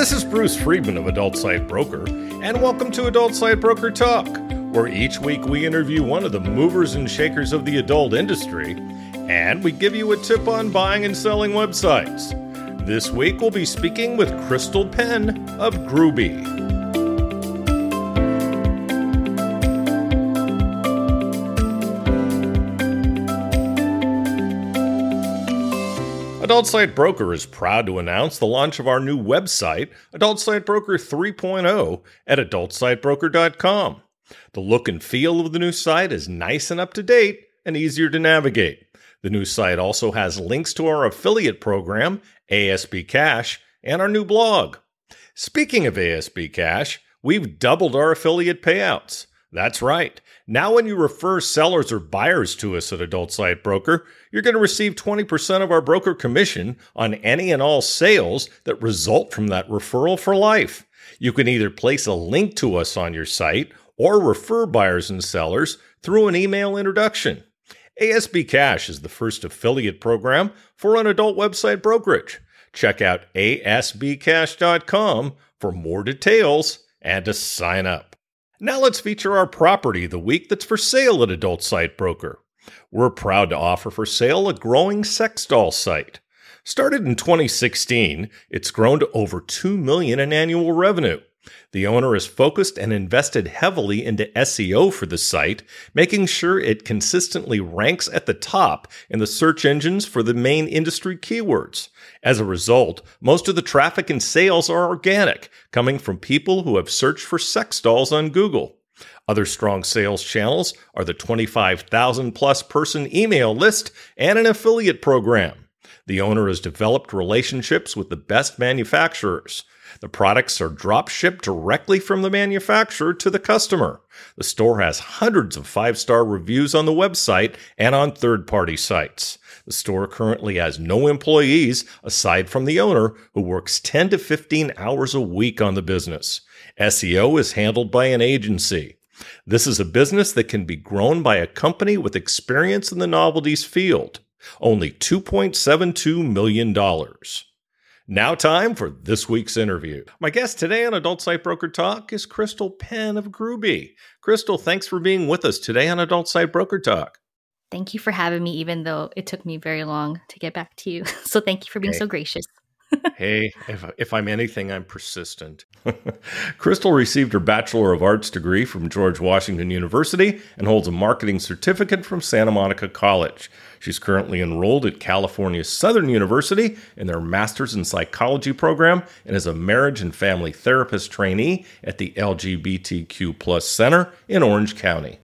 This is Bruce Friedman of Adult Site Broker, and welcome to Adult Site Broker Talk, where each week we interview one of the movers and shakers of the adult industry, and we give you a tip on buying and selling websites. This week we'll be speaking with Kristel Penn of Grooby. Adult Site Broker is proud to announce the launch of our new website, Adult Site Broker 3.0, at adultsitebroker.com. The look and feel of the new site is nice and up to date and easier to navigate. The new site also has links to our affiliate program, ASB Cash, and our new blog. Speaking of ASB Cash, we've doubled our affiliate payouts. That's right. Now, when you refer sellers or buyers to us at Adult Site Broker, you're going to receive 20% of our broker commission on any and all sales that result from that referral for life. You can either place a link to us on your site or refer buyers and sellers through an email introduction. ASB Cash is the first affiliate program for an adult website brokerage. Check out asbcash.com for more details and to sign up. Now let's feature our property the week that's for sale at Adult Site Broker. We're proud to offer for sale a growing sex doll site. Started in 2016, it's grown to over 2 million in annual revenue. The owner has focused and invested heavily into SEO for the site, making sure it consistently ranks at the top in the search engines for the main industry keywords. As a result, most of the traffic and sales are organic, coming from people who have searched for sex dolls on Google. Other strong sales channels are the 25,000 plus person email list and an affiliate program. The owner has developed relationships with the best manufacturers. The products are drop shipped directly from the manufacturer to the customer. The store has hundreds of five star reviews on the website and on third party sites. The store currently has no employees aside from the owner who works 10 to 15 hours a week on the business. SEO is handled by an agency. This is a business that can be grown by a company with experience in the novelties field. Only $2.72 million. Now, time for this week's interview. My guest today on Adult Site Broker Talk is Kristel Penn of Grooby. Kristel, thanks for being with us today on Adult Site Broker Talk. Thank you for having me, even though it took me very long to get back to you. So thank you for being so gracious. Hey, if, if I'm anything, I'm persistent. Kristel received her Bachelor of Arts degree from George Washington University and holds a marketing certificate from Santa Monica College. She's currently enrolled at California Southern University in their Master's in Psychology program and is a marriage and family therapist trainee at the LGBTQ Plus Center in Orange County.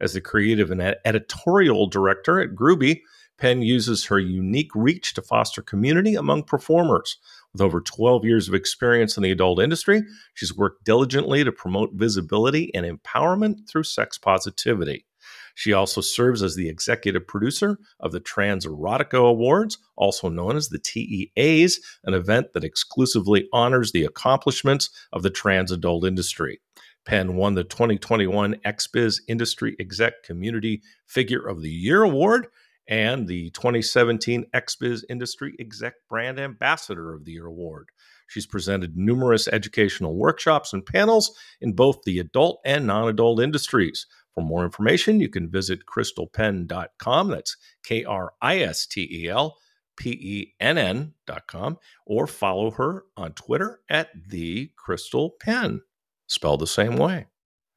As the creative and editorial director at Grooby, Penn uses her unique reach to foster community among performers. With over 12 years of experience in the adult industry, she's worked diligently to promote visibility and empowerment through sex positivity. She also serves as the executive producer of the Trans Erotica Awards, also known as the TEAs, an event that exclusively honors the accomplishments of the trans adult industry. Penn won the 2021 XBiz Industry Exec Community Figure of the Year Award and the 2017 XBiz Industry Exec Brand Ambassador of the Year Award. She's presented numerous educational workshops and panels in both the adult and non adult industries. For more information, you can visit kristelpenn.com. That's K R I S T E L P E N N.com, or follow her on Twitter at The Kristel Penn, spelled the same way.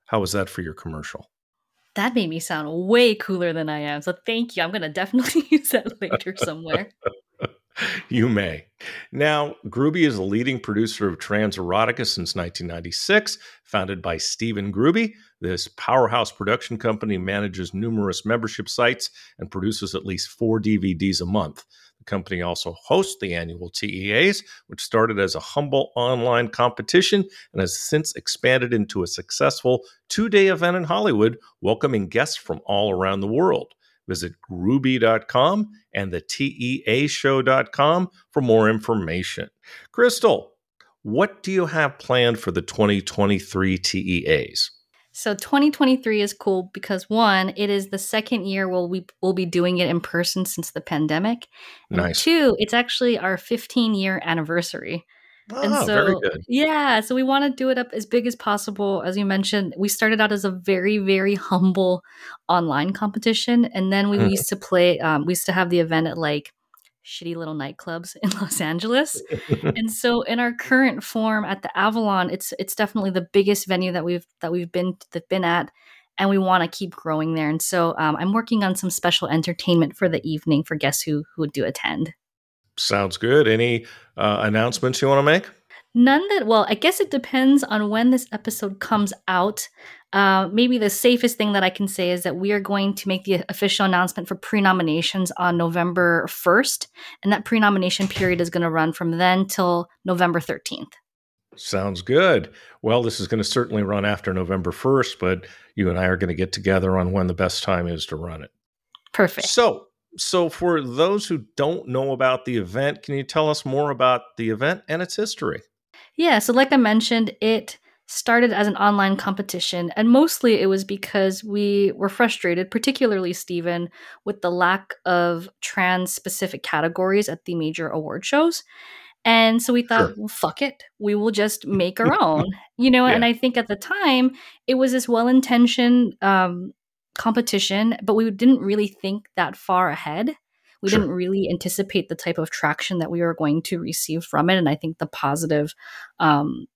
How was that for your commercial? That made me sound way cooler than I am. So thank you. I'm going to definitely use that later somewhere. you may. Now, Grooby is a leading producer of trans erotica since 1996, founded by Steven Grooby. This powerhouse production company manages numerous membership sites and produces at least four DVDs a month. The company also hosts the annual TEAs, which started as a humble online competition and has since expanded into a successful two day event in Hollywood, welcoming guests from all around the world. Visit grooby.com and the TEAshow.com for more information. Kristel, what do you have planned for the 2023 TEAs? So 2023 is cool because one, it is the second year we'll we will be doing it in person since the pandemic. And nice. two, it's actually our 15 year anniversary. and Ah, very so, good. yeah, so we want to do it up as big as possible. As you mentioned, we started out as a very, very humble online competition. And then we Mhm. used to play, um, we used to have the event at like shitty little nightclubs in Los Angeles. And so in our current form at the Avalon, it's it's definitely the biggest venue that we've that we've been that been at. And we want to keep growing there. And so um, I'm working on some special entertainment for the evening for guests who who do attend. Sounds good. Any uh, announcements you want to make? None that, well, I guess it depends on when this episode comes out. Uh, maybe the safest thing that I can say is that we are going to make the official announcement for pre nominations on November 1st. And that pre nomination period is going to run from then till November 13th. Sounds good. Well, this is going to certainly run after November 1st, but you and I are going to get together on when the best time is to run it. Perfect. So, so for those who don't know about the event, can you tell us more about the event and its history? Yeah, so like I mentioned, it started as an online competition, and mostly it was because we were frustrated, particularly Steven, with the lack of trans specific categories at the major award shows. And so we thought, Sure. well, fuck it. We will just make our own, you know? Yeah. And I think at the time, it was this well intentioned um, competition, but we didn't really think that far ahead. We Sure. didn't really anticipate the type of traction that we were going to receive from it. And I think the positive um,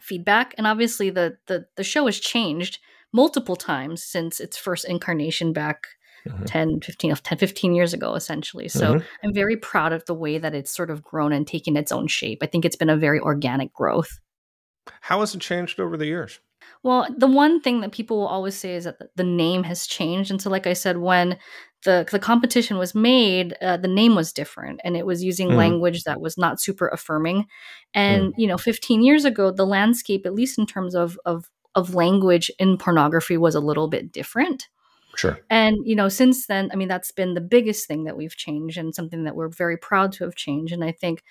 feedback. And obviously, the, the, the show has changed multiple times since its first incarnation back Mhm. 10 15 of 10 15 years ago essentially so Mhm. i'm very proud of the way that it's sort of grown and taken its own shape i think it's been a very organic growth How has it changed over the years? well the one thing that people will always say is that the name has changed and so like i said when the, the competition was made uh, the name was different and it was using Mhm. language that was not super affirming and you know 15 years ago the landscape at least in terms of of of language in pornography was a little bit different Sure. and you know since then i mean that's been the biggest thing that we've changed and something that we're very proud to have changed and i think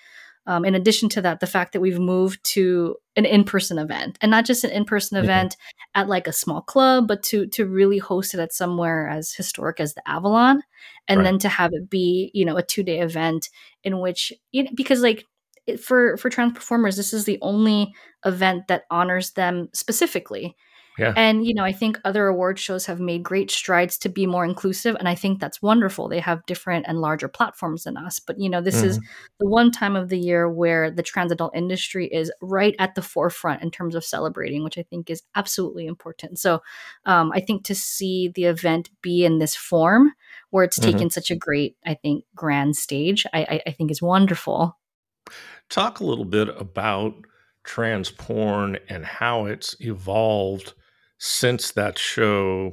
um, in addition to that the fact that we've moved to an in-person event and not just an in-person Mhm. event at like a small club but to to really host it at somewhere as historic as the avalon and Right. then to have it be you know a two-day event in which you know, because like it, for for trans performers this is the only event that honors them specifically Yeah. and, you know, I think other award shows have made great strides to be more inclusive. And I think that's wonderful. They have different and larger platforms than us. But, you know, this is the one time of the year where the trans adult industry is right at the forefront in terms of celebrating, which I think is absolutely important. So um, I think to see the event be in this form where it's Mhm. taken such a great, I think, grand stage, I, I, I think is wonderful. Talk a little bit about trans porn and how it's evolved since that show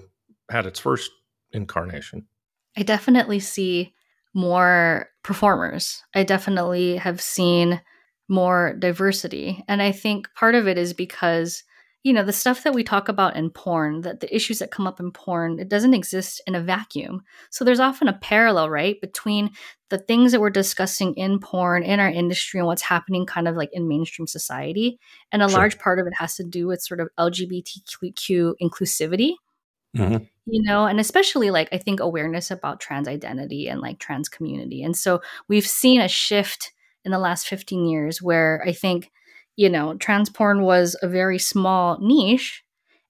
had its first incarnation. I definitely see more performers. I definitely have seen more diversity. And I think part of it is because, you know, the stuff that we talk about in porn, that the issues that come up in porn, it doesn't exist in a vacuum. So there's often a parallel, right, between the things that we're discussing in porn, in our industry, and what's happening kind of like in mainstream society. And a Sure. large part of it has to do with sort of LGBTQ inclusivity Mhm. you know and especially like i think awareness about trans identity and like trans community and so we've seen a shift in the last 15 years where i think you know trans porn was a very small niche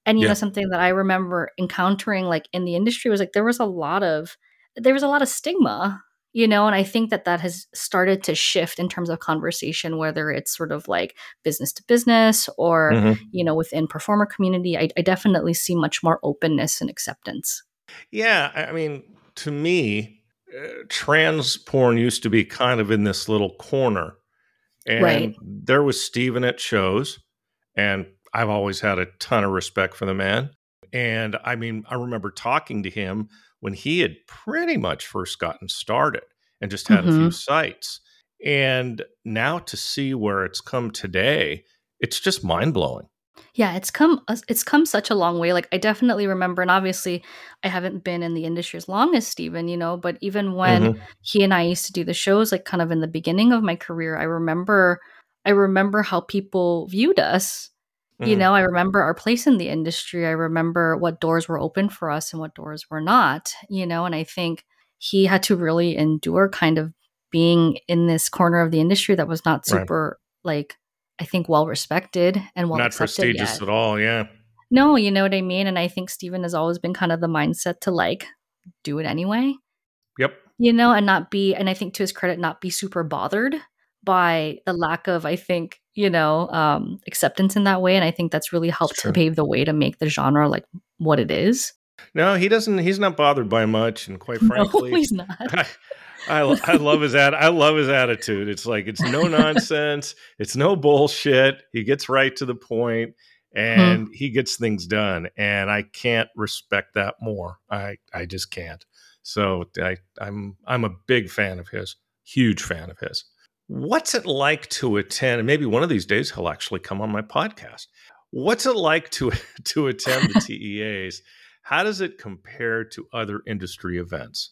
and you Yeah. know something that i remember encountering like in the industry was like there was a lot of there was a lot of stigma you know and i think that that has started to shift in terms of conversation whether it's sort of like business to business or Mhm. you know within performer community I, I definitely see much more openness and acceptance Yeah, I I mean, to me, uh, trans porn used to be kind of in this little corner, and Right. there was Steven at shows, and I've always had a ton of respect for the man. And I mean, I remember talking to him when he had pretty much first gotten started and just had a few mm-hmm. sites. And now to see where it's come today, it's just mind blowing. Yeah it's come it's come such a long way like i definitely remember and obviously i haven't been in the industry as long as steven you know but even when Mhm. he and i used to do the shows like kind of in the beginning of my career i remember i remember how people viewed us you Mhm. know i remember our place in the industry i remember what doors were open for us and what doors were not you know and i think he had to really endure kind of being in this corner of the industry that was not Right. super like I think, well respected and well not prestigious yet. at all. Yeah. No, you know what I mean? And I think Steven has always been kind of the mindset to like do it anyway. Yep. You know, and not be, and I think to his credit, not be super bothered by the lack of, I think, you know, um, acceptance in that way. And I think that's really helped to pave the way to make the genre like what it is. No, he doesn't. He's not bothered by much, and quite frankly, no, he's not. I, I, I love his ad. I love his attitude. It's like it's no nonsense. it's no bullshit. He gets right to the hmm. and hmm. he gets things done. And I can't respect that more. I I just can't. So I I'm I'm a big fan of his. Huge fan of his. What's it like to attend? And maybe one of these days he'll actually come on my podcast. What's it like to to attend the TEAs? How does it compare to other industry events?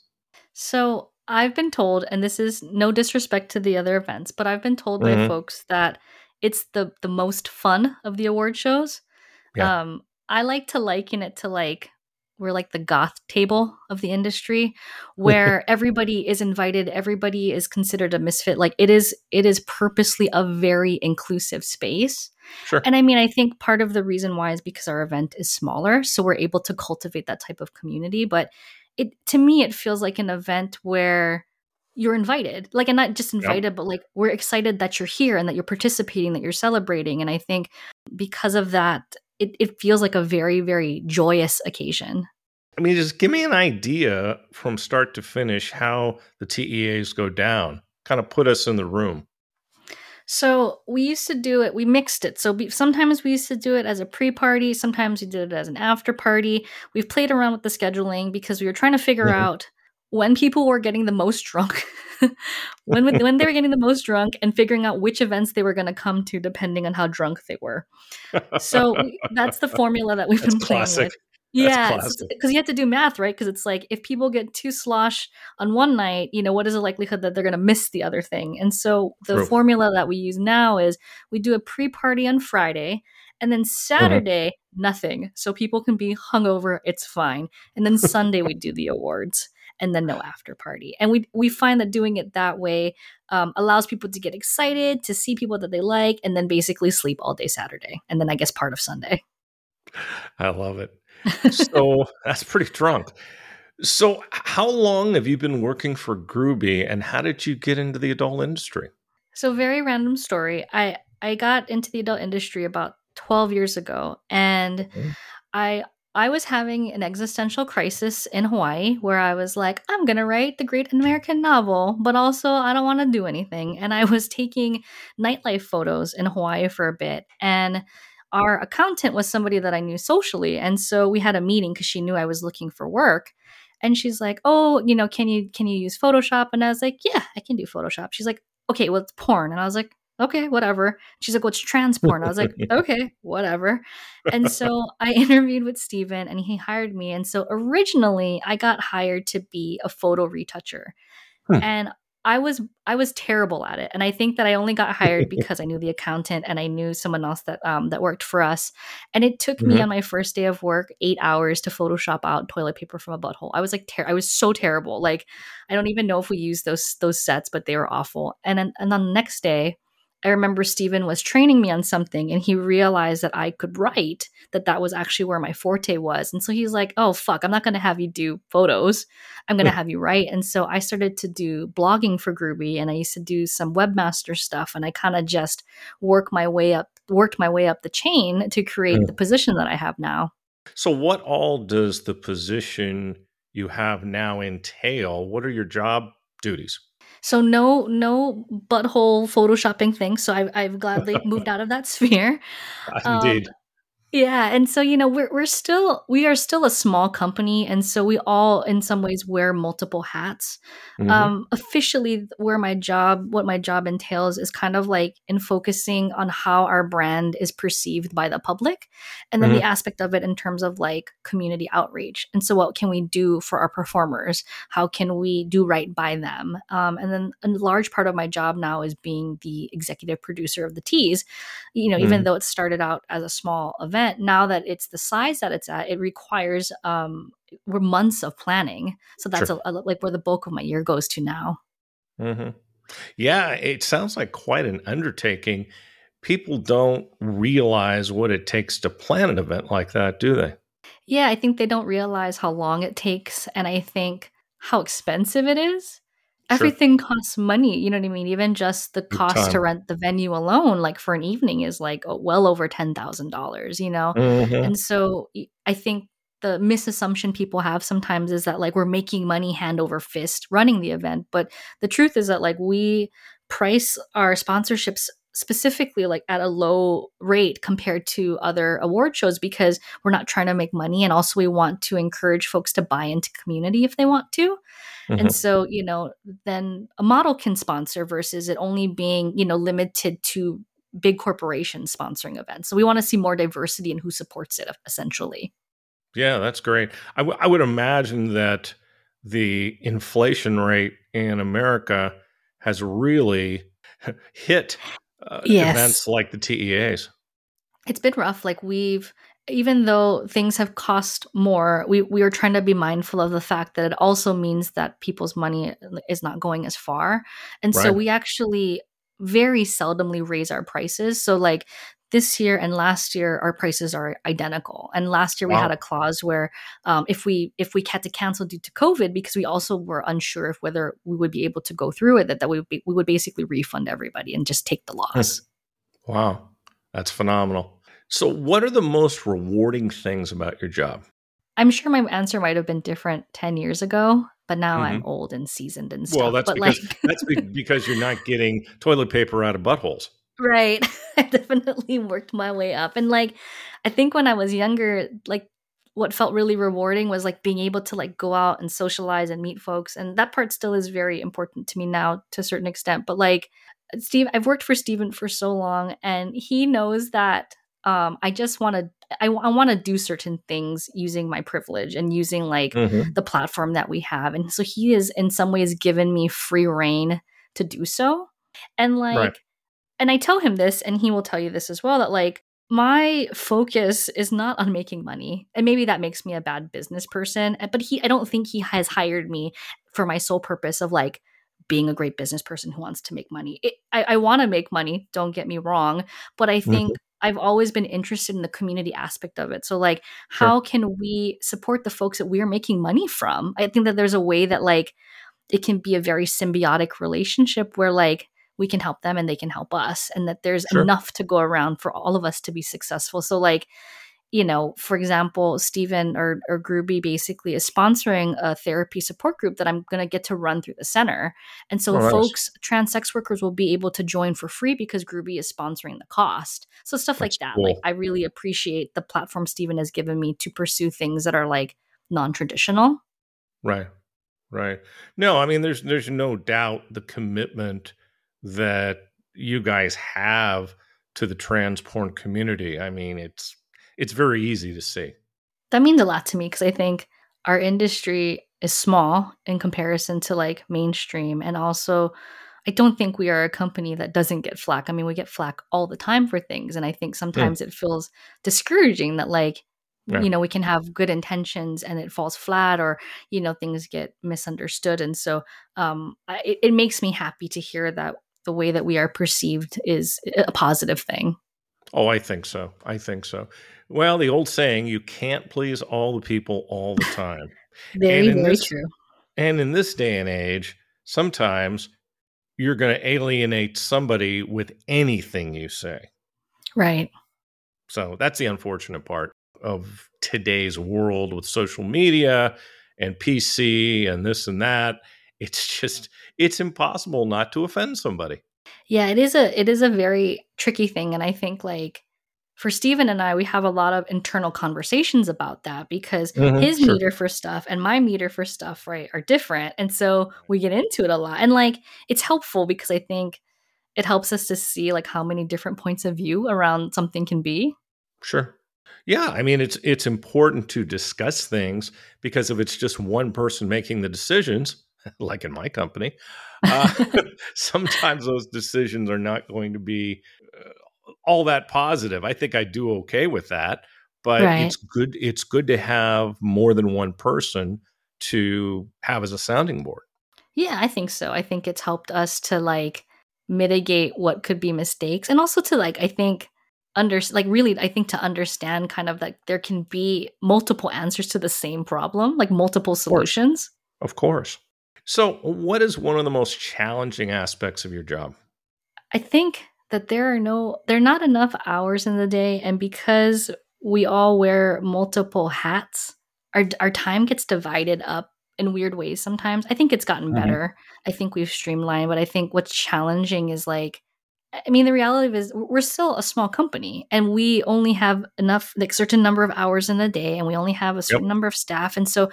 So I've been told, and this is no disrespect to the other events, but I've been told mm-hmm. by folks that it's the the most fun of the award shows. Yeah. Um, I like to liken it to like we're like the goth table of the industry where everybody is invited everybody is considered a misfit like it is it is purposely a very inclusive space sure and i mean i think part of the reason why is because our event is smaller so we're able to cultivate that type of community but it to me it feels like an event where you're invited like and not just invited yep. but like we're excited that you're here and that you're participating that you're celebrating and i think because of that it, it feels like a very very joyous occasion. I mean just give me an idea from start to finish how the teas go down. Kind of put us in the room so we used to do it, we mixed it. So be, sometimes we used to do it as a pre party, sometimes we did it as an after party. We've played around with the scheduling because we were trying to figure mm-hmm. out when people were getting the most drunk, when, when they were getting the most drunk, and figuring out which events they were going to come to depending on how drunk they were. So that's the formula that we've that's been playing classic. with yeah, because you have to do math, right? Because it's like if people get too slosh on one night, you know, what is the likelihood that they're going to miss the other thing? And so the True. formula that we use now is we do a pre-party on Friday, and then mm-hmm. Saturday mm-hmm. nothing, so people can be hungover. It's fine. And then Sunday we do the awards, and then no after party. And we we find that doing it that way um, allows people to get excited to see people that they like, and then basically sleep all day Saturday, and then I guess part of Sunday. I love it so that's pretty drunk. So, how long have you been working for Grooby, and how did you get into the adult industry? So, very random story. I I got into the adult industry about 12 years ago, and mm. I I was having an existential crisis in Hawaii where I was like, I'm going to write the great American novel, but also I don't want to do anything. And I was taking nightlife photos in Hawaii for a bit. And our accountant was somebody that I knew socially. And so we had a meeting because she knew I was looking for work. And she's like, Oh, you know, can you can you use Photoshop? And I was like, Yeah, I can do Photoshop. She's like, Okay, well it's porn. And I was like, Okay, whatever. She's like, What's trans porn? I was like, Okay, whatever. And so I interviewed with Steven and he hired me. And so originally I got hired to be a photo retoucher. Hmm. And I was I was terrible at it, and I think that I only got hired because I knew the accountant and I knew someone else that um, that worked for us. And it took mm-hmm. me on my first day of work eight hours to Photoshop out toilet paper from a butthole. I was like, ter- I was so terrible. Like, I don't even know if we used those those sets, but they were awful. And then, and then the next day, I remember Steven was training me on something and he realized that I could write, that that was actually where my forte was. And so he's like, oh, fuck, I'm not going to have you do photos. I'm going to hmm. have you write. And so I started to do blogging for Grooby and I used to do some webmaster stuff. And I kind of just work my way up, worked my way up the chain to create hmm. the position that I have now. So, what all does the position you have now entail? What are your job duties? So no no butthole photoshopping thing. So I've I've gladly moved out of that sphere. Ah, um, indeed. Yeah, and so you know we're we're still we are still a small company, and so we all in some ways wear multiple hats. Mm-hmm. Um, officially, where my job, what my job entails, is kind of like in focusing on how our brand is perceived by the public, and then mm-hmm. the aspect of it in terms of like community outreach. And so, what can we do for our performers? How can we do right by them? Um, and then a large part of my job now is being the executive producer of the teas. You know, mm-hmm. even though it started out as a small event event now that it's the size that it's at it requires um we're months of planning so that's sure. a, a, like where the bulk of my year goes to now mm-hmm. yeah it sounds like quite an undertaking people don't realize what it takes to plan an event like that, do they? Yeah, I think they don't realize how long it takes. And I think how expensive it is. Sure. Everything costs money. You know what I mean? Even just the cost to rent the venue alone, like for an evening, is like oh, well over $10,000, you know? Mm-hmm. And so I think the misassumption people have sometimes is that like we're making money hand over fist running the event. But the truth is that like we price our sponsorships specifically like at a low rate compared to other award shows because we're not trying to make money and also we want to encourage folks to buy into community if they want to. Mm-hmm. and so you know then a model can sponsor versus it only being you know limited to big corporations sponsoring events. So we want to see more diversity in who supports it essentially. Yeah that's great. I, w- I would imagine that the inflation rate in america has really hit uh, yes. events like the TEAs? It's been rough. Like we've even though things have cost more, we, we are trying to be mindful of the fact that it also means that people's money is not going as far. And right. so we actually very seldomly raise our prices. So like this year and last year our prices are identical. And last year we wow. had a clause where um, if we if we had to cancel due to covid because we also were unsure if whether we would be able to go through it that, that we, would be, we would basically refund everybody and just take the loss. Wow. That's phenomenal. So what are the most rewarding things about your job? I'm sure my answer might have been different 10 years ago but now mm-hmm. i'm old and seasoned and stuff well that's but because like that's because you're not getting toilet paper out of buttholes Right. I definitely worked my way up. And like I think when I was younger, like what felt really rewarding was like being able to like go out and socialize and meet folks. And that part still is very important to me now to a certain extent. But like Steve, I've worked for Steven for so long and he knows that um, I just want to I, I want to do certain things using my privilege and using like mm-hmm. the platform that we have. And so he is in some ways given me free reign to do so. And like right and I tell him this, and he will tell you this as well that like my focus is not on making money. And maybe that makes me a bad business person, eh, but he I don't think he has hired me for my sole purpose of like being a great business person who wants to make money. It, I, I want to make money, don't get me wrong, but I think mm-hmm. I've always been interested in the community aspect of it. So, like, how sure. can we support the folks that we are making money from? I think that there's a way that, like, it can be a very symbiotic relationship where, like, we can help them and they can help us and that there's sure. enough to go around for all of us to be successful so like you know for example steven or, or Grooby basically is sponsoring a therapy support group that i'm going to get to run through the center and so oh, folks nice. trans sex workers will be able to join for free because Grooby is sponsoring the cost so stuff That's like that cool. like i really appreciate the platform steven has given me to pursue things that are like non-traditional right right no i mean there's there's no doubt the commitment that you guys have to the trans porn community. I mean, it's it's very easy to see. That means a lot to me because I think our industry is small in comparison to like mainstream and also I don't think we are a company that doesn't get flack. I mean, we get flack all the time for things and I think hmm. sometimes it feels discouraging that like yeah. you know we can have good intentions and it falls flat or you know things get misunderstood and so um I, it, it makes me happy to hear that the way that we are perceived is a positive thing. Oh, I think so. I think so. Well, the old saying, you can't please all the people all the time. very, very this, true. And in this day and age, sometimes you're going to alienate somebody with anything you say. Right. So that's the unfortunate part of today's world with social media and PC and this and that it's just it's impossible not to offend somebody. Yeah, it is a it is a very tricky thing and I think like for Steven and I, we have a lot of internal conversations about that because mm-hmm, his sure. meter for stuff and my meter for stuff, right, are different. And so we get into it a lot. And like it's helpful because I think it helps us to see like how many different points of view around something can be. Sure. Yeah, I mean it's it's important to discuss things because if it's just one person making the decisions, like in my company, uh, sometimes those decisions are not going to be uh, all that positive. I think I do okay with that, but right. it's good. It's good to have more than one person to have as a sounding board. Yeah, I think so. I think it's helped us to like mitigate what could be mistakes and also to like i think under like really i think to understand kind of like there can be multiple answers to the same problem like multiple solutions of course so what is one of the most challenging aspects of your job i think that there are no there are not enough hours in the day and because we all wear multiple hats our our time gets divided up in weird ways sometimes i think it's gotten mm-hmm. better i think we've streamlined but i think what's challenging is like I mean, the reality is we're still a small company and we only have enough, like certain number of hours in the day and we only have a certain yep. number of staff. And so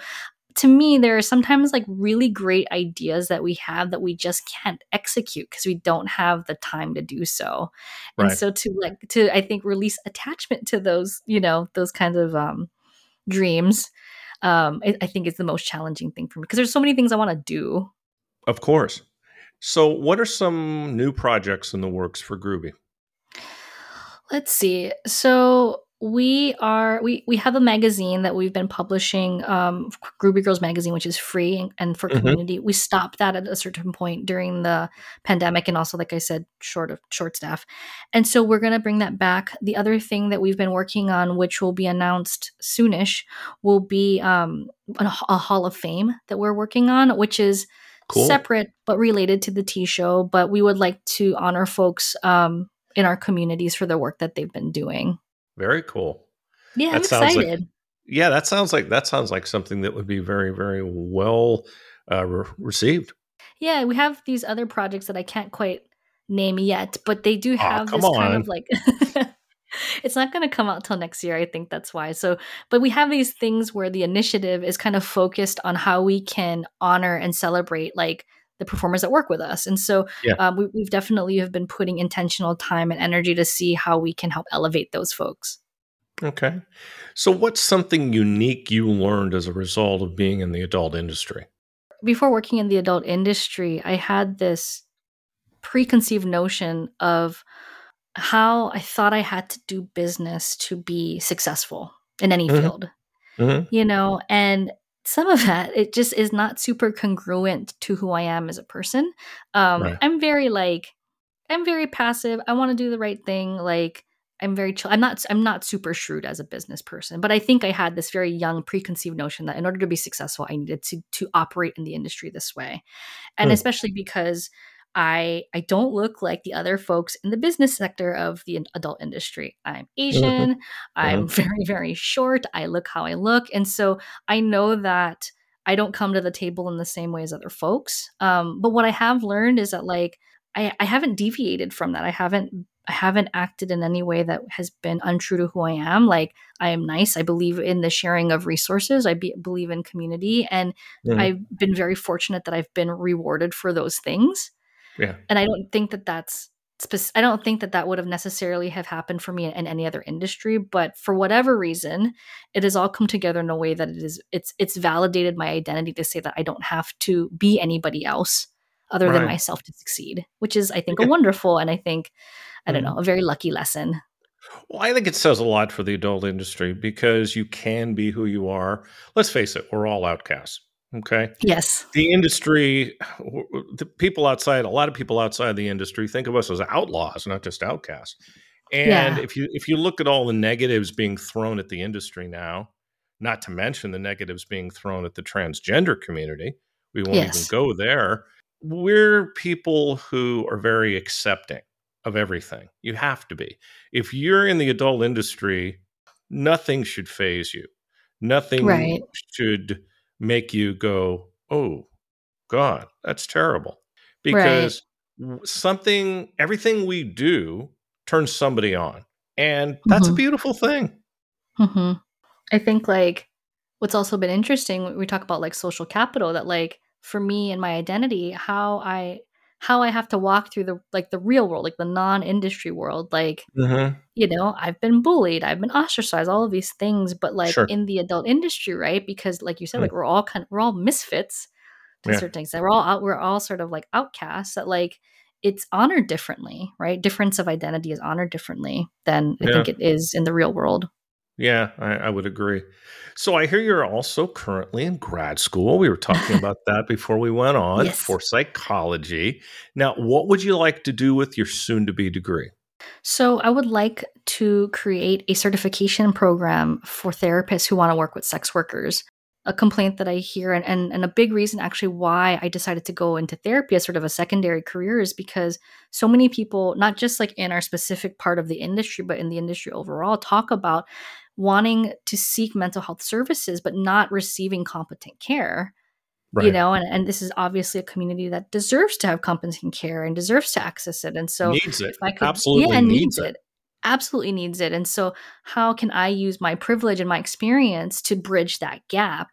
to me, there are sometimes like really great ideas that we have that we just can't execute because we don't have the time to do so. Right. And so to like, to, I think, release attachment to those, you know, those kinds of um, dreams, um, I, I think is the most challenging thing for me because there's so many things I want to do. Of course. So, what are some new projects in the works for Grooby? Let's see. So, we are we we have a magazine that we've been publishing um grooby girls magazine which is free and, and for mm-hmm. community we stopped that at a certain point during the pandemic and also like i said short of short staff and so we're going to bring that back the other thing that we've been working on which will be announced soonish will be um a, a hall of fame that we're working on which is cool. separate but related to the T show. But we would like to honor folks um, in our communities for the work that they've been doing. Very cool. Yeah, that I'm excited. Like, yeah, that sounds like that sounds like something that would be very, very well uh, re- received. Yeah, we have these other projects that I can't quite name yet, but they do have oh, this on. kind of like it's not going to come out till next year. I think that's why. So, but we have these things where the initiative is kind of focused on how we can honor and celebrate like the performers that work with us. And so yeah. um, we, we've definitely have been putting intentional time and energy to see how we can help elevate those folks. Okay. So, what's something unique you learned as a result of being in the adult industry? Before working in the adult industry, I had this preconceived notion of how I thought I had to do business to be successful in any mm-hmm. field. Mm-hmm. You know, and some of that it just is not super congruent to who I am as a person. Um right. I'm very like I'm very passive. I want to do the right thing. Like I'm very chill. I'm not I'm not super shrewd as a business person, but I think I had this very young preconceived notion that in order to be successful, I needed to to operate in the industry this way. And mm. especially because I I don't look like the other folks in the business sector of the adult industry. I'm. Asian. Mm-hmm. I'm mm-hmm. very very short. I look how I look, and so I know that I don't come to the table in the same way as other folks. Um, but what I have learned is that like I, I haven't deviated from that. I haven't I haven't acted in any way that has been untrue to who I am. Like I am nice. I believe in the sharing of resources. I be, believe in community, and mm-hmm. I've been very fortunate that I've been rewarded for those things. Yeah. And I don't think that that's I don't think that that would have necessarily have happened for me in, in, any other industry, but for whatever reason, it has all come together in a way that it is it's it's validated my identity to say that I don't have to be anybody else other right. than myself to succeed, which is I think a wonderful and I think I don't mm-hmm. know, a very lucky lesson. Well, I think it says a lot for the adult industry because you can be who you are. Let's face it, we're all outcasts. Okay. Yes. The industry, the people outside, a lot of people outside the industry think of us as outlaws, not just outcasts. And yeah. if you if you look at all the negatives being thrown at the industry now, not to mention the negatives being thrown at the transgender community, we won't yes. even go there. We're people who are very accepting of everything. You have to be. If you're in the adult industry, nothing should phase you. Nothing right. should make you go, oh, God, that's terrible. Because right. something, everything we do turns somebody on. And that's mm-hmm. a beautiful thing. Mm-hmm. I think, like, what's also been interesting, we talk about like social capital, that, like, for me and my identity, how I how I have to walk through the like the real world, like the non-industry world. Like, mm-hmm. you know, I've been bullied, I've been ostracized, all of these things. But like sure. in the adult industry, right? Because like you said, mm-hmm. like we're all kind of we're all misfits to yeah. certain extent. We're all out, we're all sort of like outcasts that like it's honored differently, right? Difference of identity is honored differently than I yeah. think it is in the real world. Yeah, I, I, would agree. So I hear you're also currently in grad school. We were talking about that before we went on yes. for psychology. Now, what would you like to do with your soon to be degree? So, I would like to create a certification program for therapists who want to work with sex workers a complaint that I hear, and, and, and a big reason actually why I decided to go into therapy as sort of a secondary career is because so many people, not just like in our specific part of the industry, but in the industry overall, talk about wanting to seek mental health services, but not receiving competent care. Right. You know, and, and this is obviously a community that deserves to have competent care and deserves to access it. And so, needs it. Could, absolutely yeah, needs, needs it. it absolutely needs it. And so, how can I use my privilege and my experience to bridge that gap?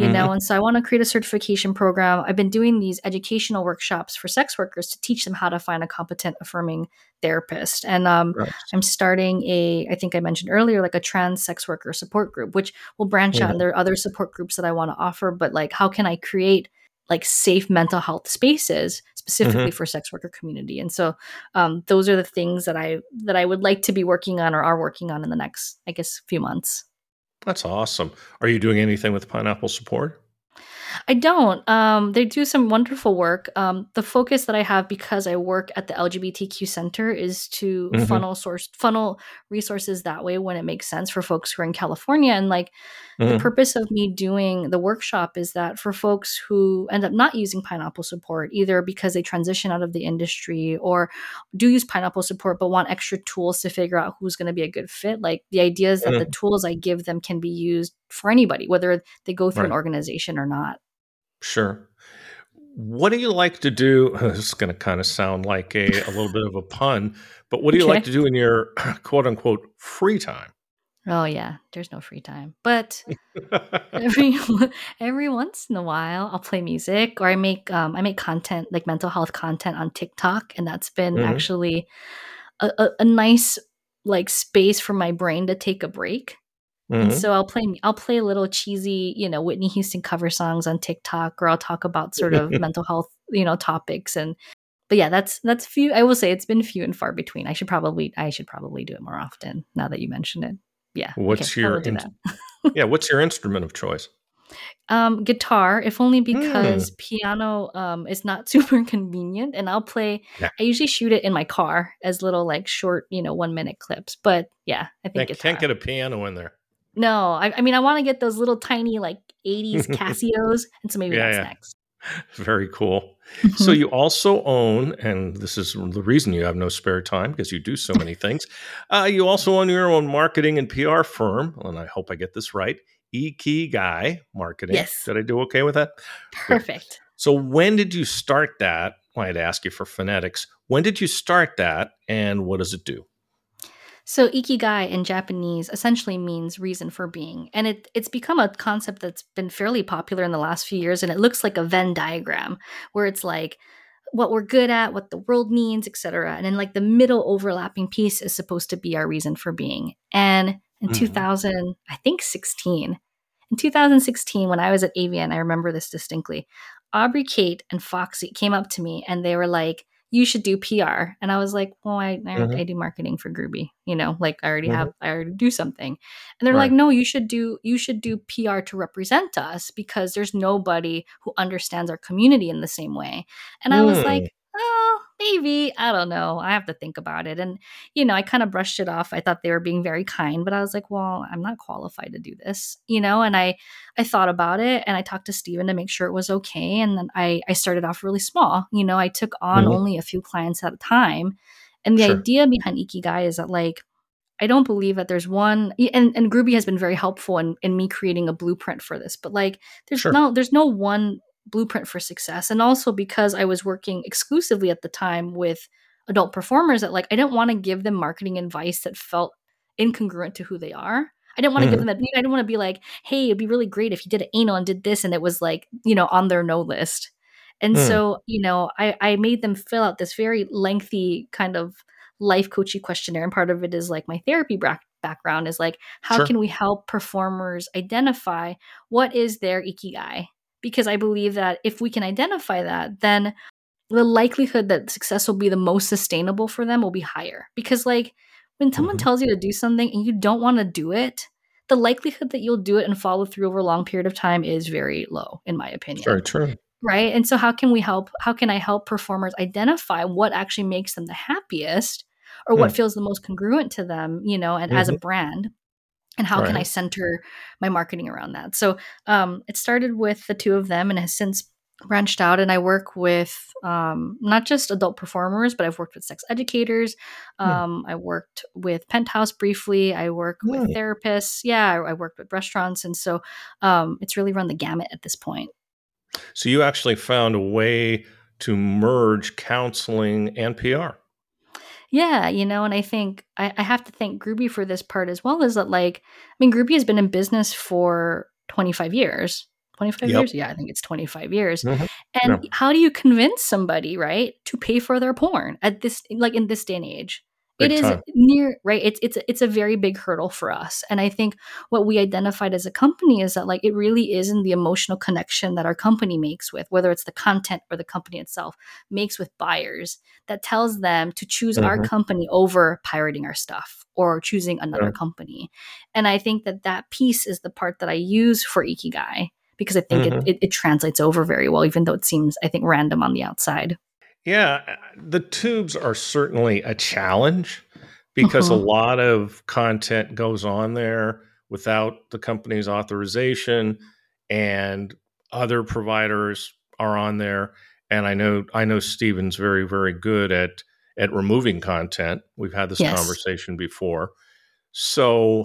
You mm-hmm. know, and so I want to create a certification program. I've been doing these educational workshops for sex workers to teach them how to find a competent, affirming therapist. And um, right. I'm starting a, I think I mentioned earlier, like a trans sex worker support group, which will branch mm-hmm. out. And there are other support groups that I want to offer, but like, how can I create like safe mental health spaces specifically mm-hmm. for sex worker community and so um, those are the things that i that i would like to be working on or are working on in the next i guess few months that's awesome. Are you doing anything with pineapple support I don't. Um, they do some wonderful work. Um, the focus that I have because I work at the LGBTQ Center is to mm-hmm. funnel source funnel resources that way when it makes sense for folks who are in California. And like mm-hmm. the purpose of me doing the workshop is that for folks who end up not using pineapple support, either because they transition out of the industry or do use pineapple support but want extra tools to figure out who's going to be a good fit. Like the idea is that mm-hmm. the tools I give them can be used for anybody, whether they go through right. an organization or not. Sure. What do you like to do? This is going to kind of sound like a, a little bit of a pun, but what do you okay. like to do in your quote unquote free time? Oh yeah, there's no free time. But every every once in a while, I'll play music or I make um, I make content like mental health content on TikTok, and that's been mm-hmm. actually a, a, a nice like space for my brain to take a break Mm-hmm. And so I'll play I'll play little cheesy, you know, Whitney Houston cover songs on TikTok or I'll talk about sort of mental health, you know, topics and but yeah, that's that's few I will say it's been few and far between. I should probably I should probably do it more often now that you mention it. Yeah. What's okay, your in- Yeah, what's your instrument of choice? Um, guitar, if only because mm. piano um, is not super convenient, and I'll play. Yeah. I usually shoot it in my car as little like short, you know, one minute clips. But yeah, I think I can't get a piano in there. No, I, I mean, I want to get those little tiny like 80s Casios. and so maybe yeah, that's yeah. next. Very cool. so you also own, and this is the reason you have no spare time because you do so many things. Uh, you also own your own marketing and PR firm, and I hope I get this right. Ikigai Marketing. Yes. Did I do okay with that? Perfect. So when did you start that? Well, I'd ask you for phonetics. When did you start that, and what does it do? So ikigai in Japanese essentially means reason for being, and it it's become a concept that's been fairly popular in the last few years. And it looks like a Venn diagram where it's like what we're good at, what the world needs, etc. And then like the middle overlapping piece is supposed to be our reason for being. And in mm-hmm. 2000, I think 16, in 2016 when I was at AVN, I remember this distinctly. Aubrey Kate and Foxy came up to me and they were like, you should do PR. And I was like, well, I, I, mm-hmm. I do marketing for Grooby, you know, like I already mm-hmm. have, I already do something. And they're right. like, no, you should do, you should do PR to represent us because there's nobody who understands our community in the same way. And I was like, oh, maybe i don't know i have to think about it and you know i kind of brushed it off i thought they were being very kind but i was like well i'm not qualified to do this you know and i i thought about it and i talked to Steven to make sure it was okay and then i i started off really small you know i took on mm-hmm. only a few clients at a time and the sure. idea behind ikigai is that like I don't believe that there's one and, and Grooby has been very helpful in, in me creating a blueprint for this, but like there's sure. no there's no one blueprint for success and also because i was working exclusively at the time with adult performers that like i didn't want to give them marketing advice that felt incongruent to who they are i didn't want to mm-hmm. give them that i didn't want to be like hey it'd be really great if you did an anal and did this and it was like you know on their no list and mm. so you know i i made them fill out this very lengthy kind of life coachy questionnaire and part of it is like my therapy bra- background is like how sure. can we help performers identify what is their ikigai because I believe that if we can identify that, then the likelihood that success will be the most sustainable for them will be higher. Because, like, when someone Mhm. tells you to do something and you don't want to do it, the likelihood that you'll do it and follow through over a long period of time is very low, in my opinion. Very true. Right. And so, how can we help? How can I help performers identify what actually makes them the happiest or what Mm. feels the most congruent to them, you know, and as a brand? And how can I center my marketing around that? So, um, it started with the two of them and has since branched out. And I work with um, not just adult performers, but I've worked with sex educators. Hmm. Um, I worked with Penthouse briefly. I work with therapists. Yeah, I, I worked with restaurants. And so um, it's really run the gamut at this point. So you actually found a way to merge counseling and PR. Yeah, you know, and I think I, I have to thank Grooby for this part as well. Is that like, I mean, Grooby has been in business for 25 years. 25 Yep. years? Yeah, I think it's 25 years. Mhm. And Yeah. how do you convince somebody, right, to pay for their porn at this, like in this day and age? Big it is time. near right. It's it's it's a very big hurdle for us, and I think what we identified as a company is that like it really is in the emotional connection that our company makes with whether it's the content or the company itself makes with buyers that tells them to choose our Mhm. company over pirating our stuff or choosing another Yeah. company. And I think that that piece is the part that I use for Ikigai because I think Mhm. it, it, it translates over very well, even though it seems, I think, random on the outside. Yeah, uh, the tubes are certainly a challenge because a Mhm. lot of content goes on there without the company's authorization and other providers are on there and I know I know Steven's very very good at at removing content. We've had this Yes. conversation before. So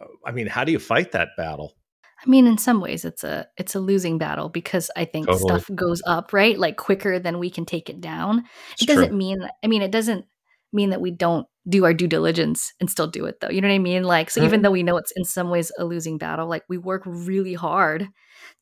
uh, I mean, how do you fight that battle? I mean, in some ways, it's a it's a losing battle because I think Totally. stuff goes up right like quicker than we can take it down. It's it doesn't true. mean I mean it doesn't mean that we don't do our due diligence and still do it though. You know what I mean? Like so even Mhm. though we know it's in some ways a losing battle, like we work really hard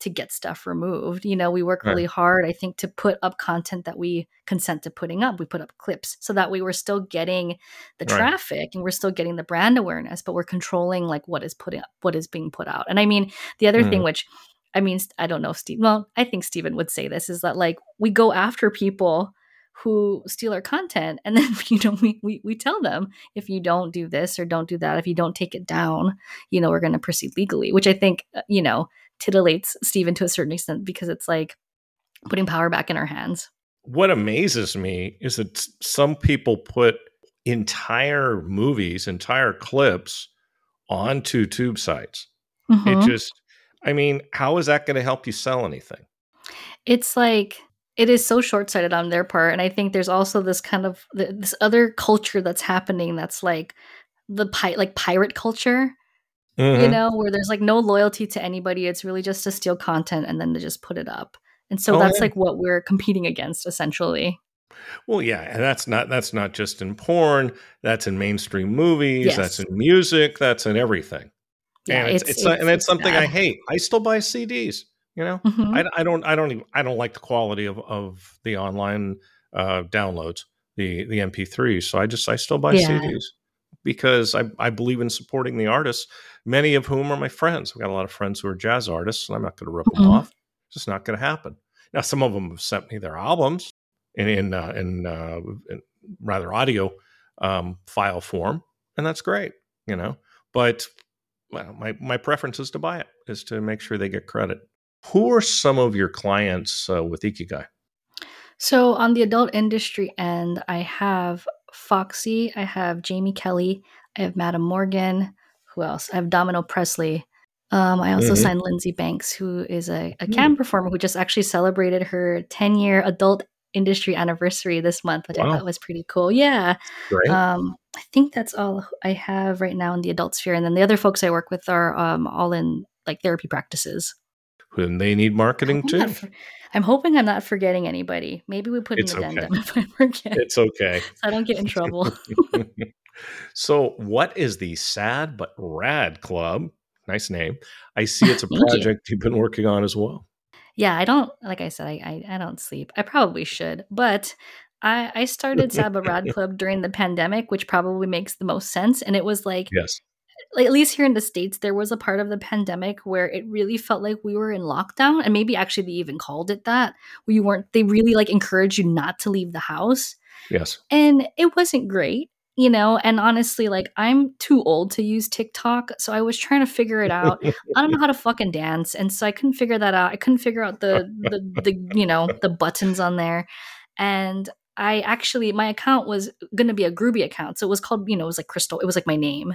to get stuff removed. You know, we work Right. really hard I think to put up content that we consent to putting up. We put up clips so that way we're still getting the Right. traffic and we're still getting the brand awareness, but we're controlling like what is put up, what is being put out. And I mean, the other thing Mhm. which I mean, I don't know if Steve. Well, I think Steven would say this is that like we go after people who steal our content, and then you know we we, we tell them if you don't do this or don't do that, if you don't take it down, you know we're going to proceed legally. Which I think uh, you know titillates Steven to a certain extent because it's like putting power back in our hands. what amazes me is that some people put entire movies, entire clips onto tube sites. Mhm. It just, I mean, how is that going to help you sell anything? it's like it is so short-sighted on their part and i think there's also this kind of this other culture that's happening that's like the pi- like pirate culture you Mhm. know where there's like no loyalty to anybody it's really just to steal content and then to just put it up and so Oh, that's yeah. like what we're competing against essentially Well, yeah, and that's not that's not just in porn. That's in mainstream movies. Yes. That's in music. That's in everything. yeah and it's, it's, and it's something I hate. I still buy CDs. You know, Mhm. I, I don't I don't even, I don't like the quality of of the online uh, downloads, the the MP3s. So I just I still buy Yeah. CDs because I I believe in supporting the artists, many of whom are my friends. I've got a lot of friends who are jazz artists, and I'm not going to rip them Mhm. off. It's just not going to happen. Now, some of them have sent me their albums in in uh, in, uh, in rather audio um, file form, and that's great. You know, but well, my my preference is to buy it, is to make sure they get credit. Who are some of your clients uh, with Ikigai? So on the adult industry end, I have Foxy, I have Jamie Kelly, I have Madam Morgan. Who else? I have Domino Presley. Um, I also Mhm. signed Lindsay Banks, who is a, a Hmm. cam performer who just actually celebrated her 10 year adult industry anniversary this month, which I thought was pretty cool. Yeah. Um, I think that's all I have right now in the adult sphere. And then the other folks I work with are um, all in like therapy practices. When they need marketing too. for- I'm hoping I'm not forgetting anybody. Maybe we put It's an okay. addendum if I forget. It's okay. so I don't get in trouble. so, what is the Sad But Rad Club? Nice name. I see it's a project you. have been working on as well. yeah, I don't like I said, I, I I don't sleep. I probably should, but I I started Sabba Rad Club during the pandemic, which probably makes the most sense. And it was like Yes. Like, at least here in the states there was a part of the pandemic where it really felt like we were in lockdown and maybe actually they even called it that where you weren't they really like encouraged you not to leave the house. Yes. and it wasn't great you know and honestly like i'm too old to use tiktok so i was trying to figure it out. I don't know how to fucking dance and so i couldn't figure that out. I couldn't figure out the the, the you know the buttons on there. And i actually my account was going to be a grooby account so it was called you know it was like kristel it was like my name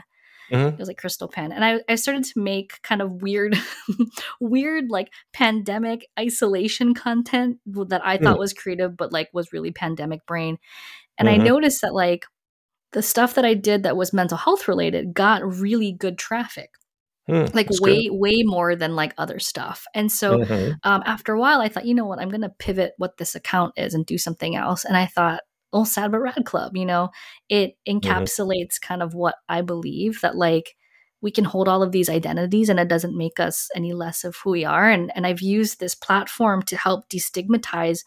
Mm-hmm. It was like Kristel Penn. And I, I started to make kind of weird, weird like pandemic isolation content that I thought mm. was creative, but like was really pandemic brain. And mm-hmm. I noticed that like the stuff that I did that was mental health related got really good traffic. Mm, like way good. way more than like other stuff and so mm-hmm. um, after a while i thought you know what i'm going to pivot what this account is and do something else and i thought oh sad but rad club you know it mm-hmm. encapsulates mm-hmm. kind of what i believe that like we can hold all of these identities and it doesn't make us any less of who we are and and i've used this platform to help destigmatize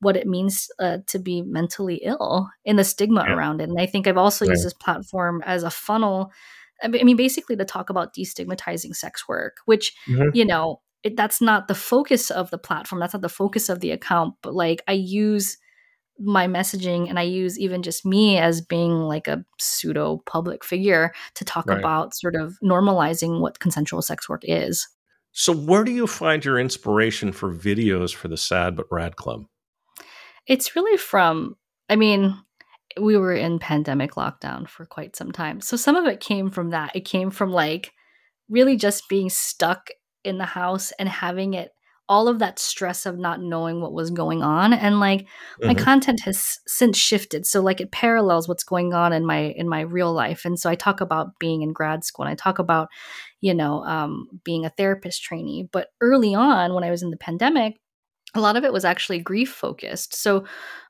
what it means uh, to be mentally ill and the stigma yeah. around it. And I think I've also used this platform as a funnel. I mean, basically to talk about destigmatizing sex work, which, mm-hmm. you know, it, that's not the focus of the platform. That's not the focus of the account. But like, I use my messaging and I use even just me as being like a pseudo public figure to talk right. about sort of normalizing what consensual sex work is. So, where do you find your inspiration for videos for the Sad But Rad Club? It's really from, I mean, we were in pandemic lockdown for quite some time. So some of it came from that. It came from like really just being stuck in the house and having it all of that stress of not knowing what was going on and like mm-hmm. my content has since shifted so like it parallels what's going on in my in my real life and so i talk about being in grad school and i talk about you know um, being a therapist trainee but early on when i was in the pandemic a lot of it was actually grief focused. So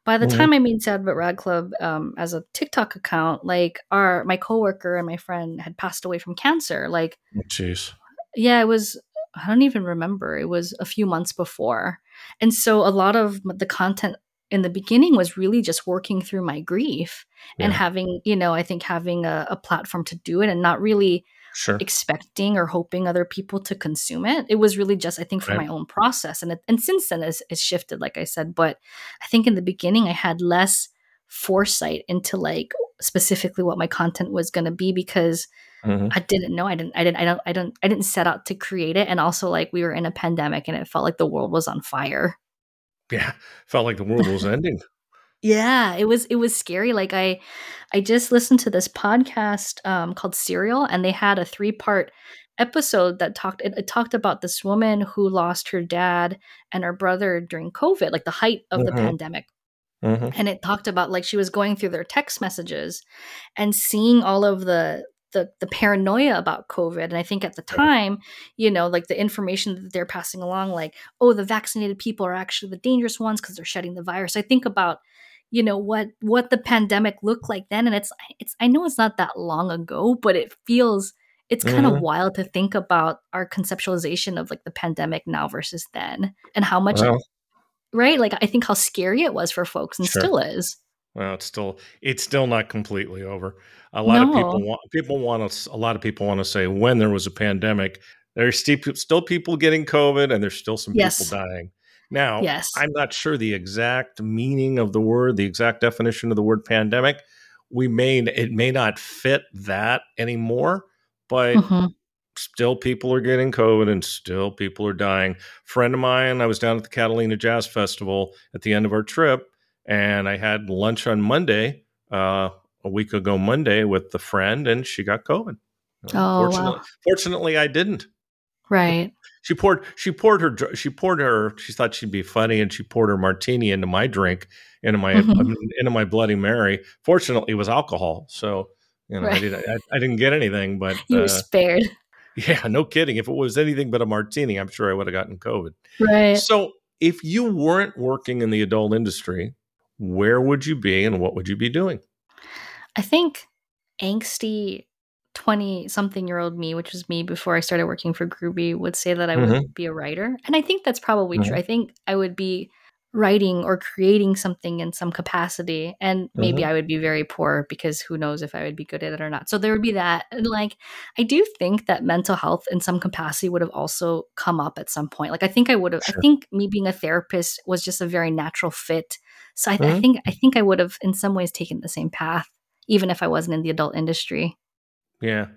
by the mm-hmm. time I made Sad But Rad Club um, as a TikTok account, like our my coworker and my friend had passed away from cancer. Like, oh, jeez, yeah, it was. I don't even remember. It was a few months before, and so a lot of the content in the beginning was really just working through my grief yeah. and having, you know, I think having a, a platform to do it and not really sure. expecting or hoping other people to consume it. It was really just, I think, for right. my own process. And it, and since then, it's, it's shifted, like I said. But I think in the beginning, I had less foresight into like specifically what my content was going to be because mm-hmm. I didn't know. I didn't. I didn't. I don't. I don't. I didn't set out to create it. And also, like we were in a pandemic, and it felt like the world was on fire. Yeah, felt like the world was ending. Yeah, it was it was scary. Like I I just listened to this podcast um, called Serial, and they had a three part episode that talked it, it, talked about this woman who lost her dad and her brother during COVID, like the height of mm-hmm. the pandemic. Mm-hmm. And it talked about like she was going through their text messages and seeing all of the the the paranoia about COVID. And I think at the time, you know, like the information that they're passing along, like, oh, the vaccinated people are actually the dangerous ones because they're shedding the virus. I think about you know what what the pandemic looked like then and it's it's i know it's not that long ago but it feels it's kind mm-hmm. of wild to think about our conceptualization of like the pandemic now versus then and how much right like i think how scary it was for folks and sure. still is well it's still it's still not completely over a lot no. of people want people want to a lot of people want to say when there was a pandemic there's still people getting covid and there's still some yes. people dying now, yes. I'm not sure the exact meaning of the word, the exact definition of the word pandemic. We may it may not fit that anymore, but mm-hmm. still people are getting COVID and still people are dying. Friend of mine, I was down at the Catalina Jazz Festival at the end of our trip, and I had lunch on Monday, uh, a week ago Monday, with the friend, and she got COVID. Oh, fortunately, wow. fortunately, I didn't. Right. She poured she poured her she poured her she thought she'd be funny and she poured her martini into my drink into my mm-hmm. into my bloody mary. Fortunately, it was alcohol, so you know right. I didn't I, I, didn't get anything. But you uh, spared. Yeah, no kidding. If it was anything but a martini, I'm sure I would have gotten COVID. Right. So if you weren't working in the adult industry, where would you be and what would you be doing? I think angsty 20 something year old me, which was me before I started working for Grooby, would say that I mm-hmm. would be a writer. And I think that's probably mm-hmm. true. I think I would be writing or creating something in some capacity. And maybe mm-hmm. I would be very poor because who knows if I would be good at it or not. So there would be that. And like, I do think that mental health in some capacity would have also come up at some point. Like, I think I would have, sure. I think me being a therapist was just a very natural fit. So I, I mm-hmm. think, I think I would have in some ways taken the same path even if I wasn't in the adult industry. Yeah.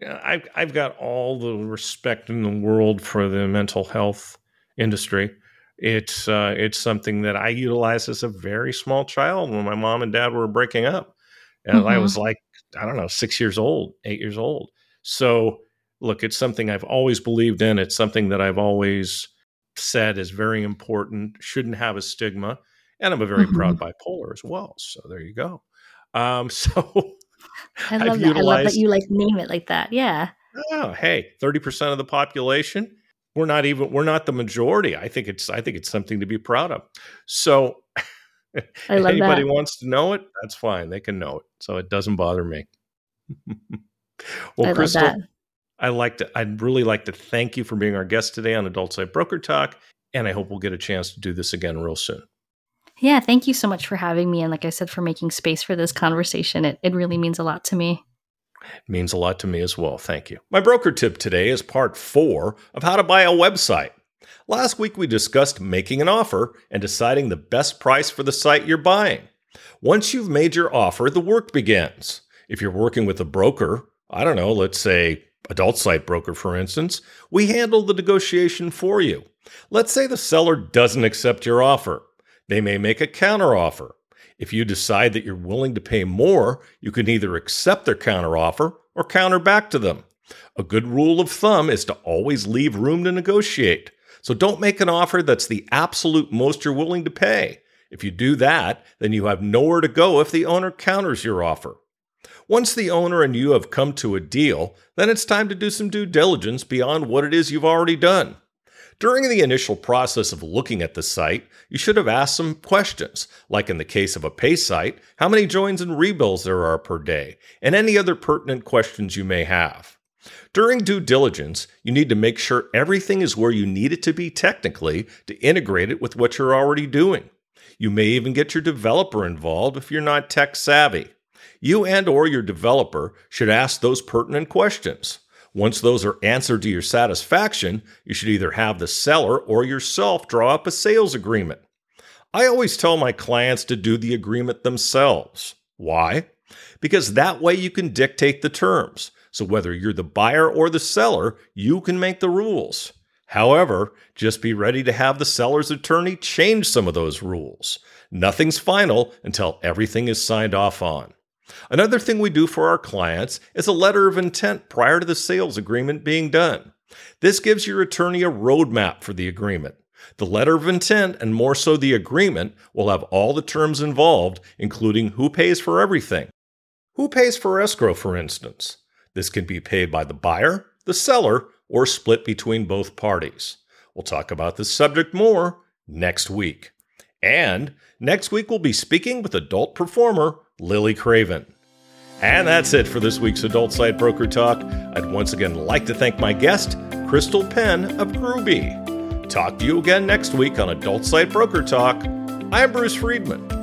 yeah I've, I've got all the respect in the world for the mental health industry. It's uh, it's something that I utilized as a very small child when my mom and dad were breaking up, and mm-hmm. I was like, I don't know, six years old, eight years old. So, look, it's something I've always believed in. It's something that I've always said is very important. Shouldn't have a stigma, and I'm a very mm-hmm. proud bipolar as well. So there you go. Um, so I love I've that. Utilized, I love that you like name it like that. Yeah. Oh, hey, thirty percent of the population. We're not even. We're not the majority. I think it's. I think it's something to be proud of. So, if anybody that. wants to know it, that's fine. They can know it. So it doesn't bother me. well, I Kristel, I like to. I'd really like to thank you for being our guest today on Adult Site Broker Talk, and I hope we'll get a chance to do this again real soon. Yeah, thank you so much for having me. And like I said, for making space for this conversation. It, it really means a lot to me. Means a lot to me as well. Thank you. My broker tip today is part four of how to buy a website. Last week, we discussed making an offer and deciding the best price for the site you're buying. Once you've made your offer, the work begins. If you're working with a broker, I don't know, let's say adult site broker, for instance, we handle the negotiation for you. Let's say the seller doesn't accept your offer. They may make a counteroffer. If you decide that you're willing to pay more, you can either accept their counteroffer or counter back to them. A good rule of thumb is to always leave room to negotiate. So don't make an offer that's the absolute most you're willing to pay. If you do that, then you have nowhere to go if the owner counters your offer. Once the owner and you have come to a deal, then it's time to do some due diligence beyond what it is you've already done. During the initial process of looking at the site, you should have asked some questions, like in the case of a pay site, how many joins and rebuilds there are per day, and any other pertinent questions you may have. During due diligence, you need to make sure everything is where you need it to be technically to integrate it with what you're already doing. You may even get your developer involved if you're not tech savvy. You and or your developer should ask those pertinent questions. Once those are answered to your satisfaction, you should either have the seller or yourself draw up a sales agreement. I always tell my clients to do the agreement themselves. Why? Because that way you can dictate the terms. So whether you're the buyer or the seller, you can make the rules. However, just be ready to have the seller's attorney change some of those rules. Nothing's final until everything is signed off on. Another thing we do for our clients is a letter of intent prior to the sales agreement being done. This gives your attorney a roadmap for the agreement. The letter of intent, and more so the agreement, will have all the terms involved, including who pays for everything. Who pays for escrow, for instance? This can be paid by the buyer, the seller, or split between both parties. We'll talk about this subject more next week. And next week, we'll be speaking with adult performer Lily Craven. And that's it for this week's Adult Site Broker Talk. I'd once again like to thank my guest, Kristel Penn of Grooby. Talk to you again next week on Adult Site Broker Talk. I'm Bruce Friedman.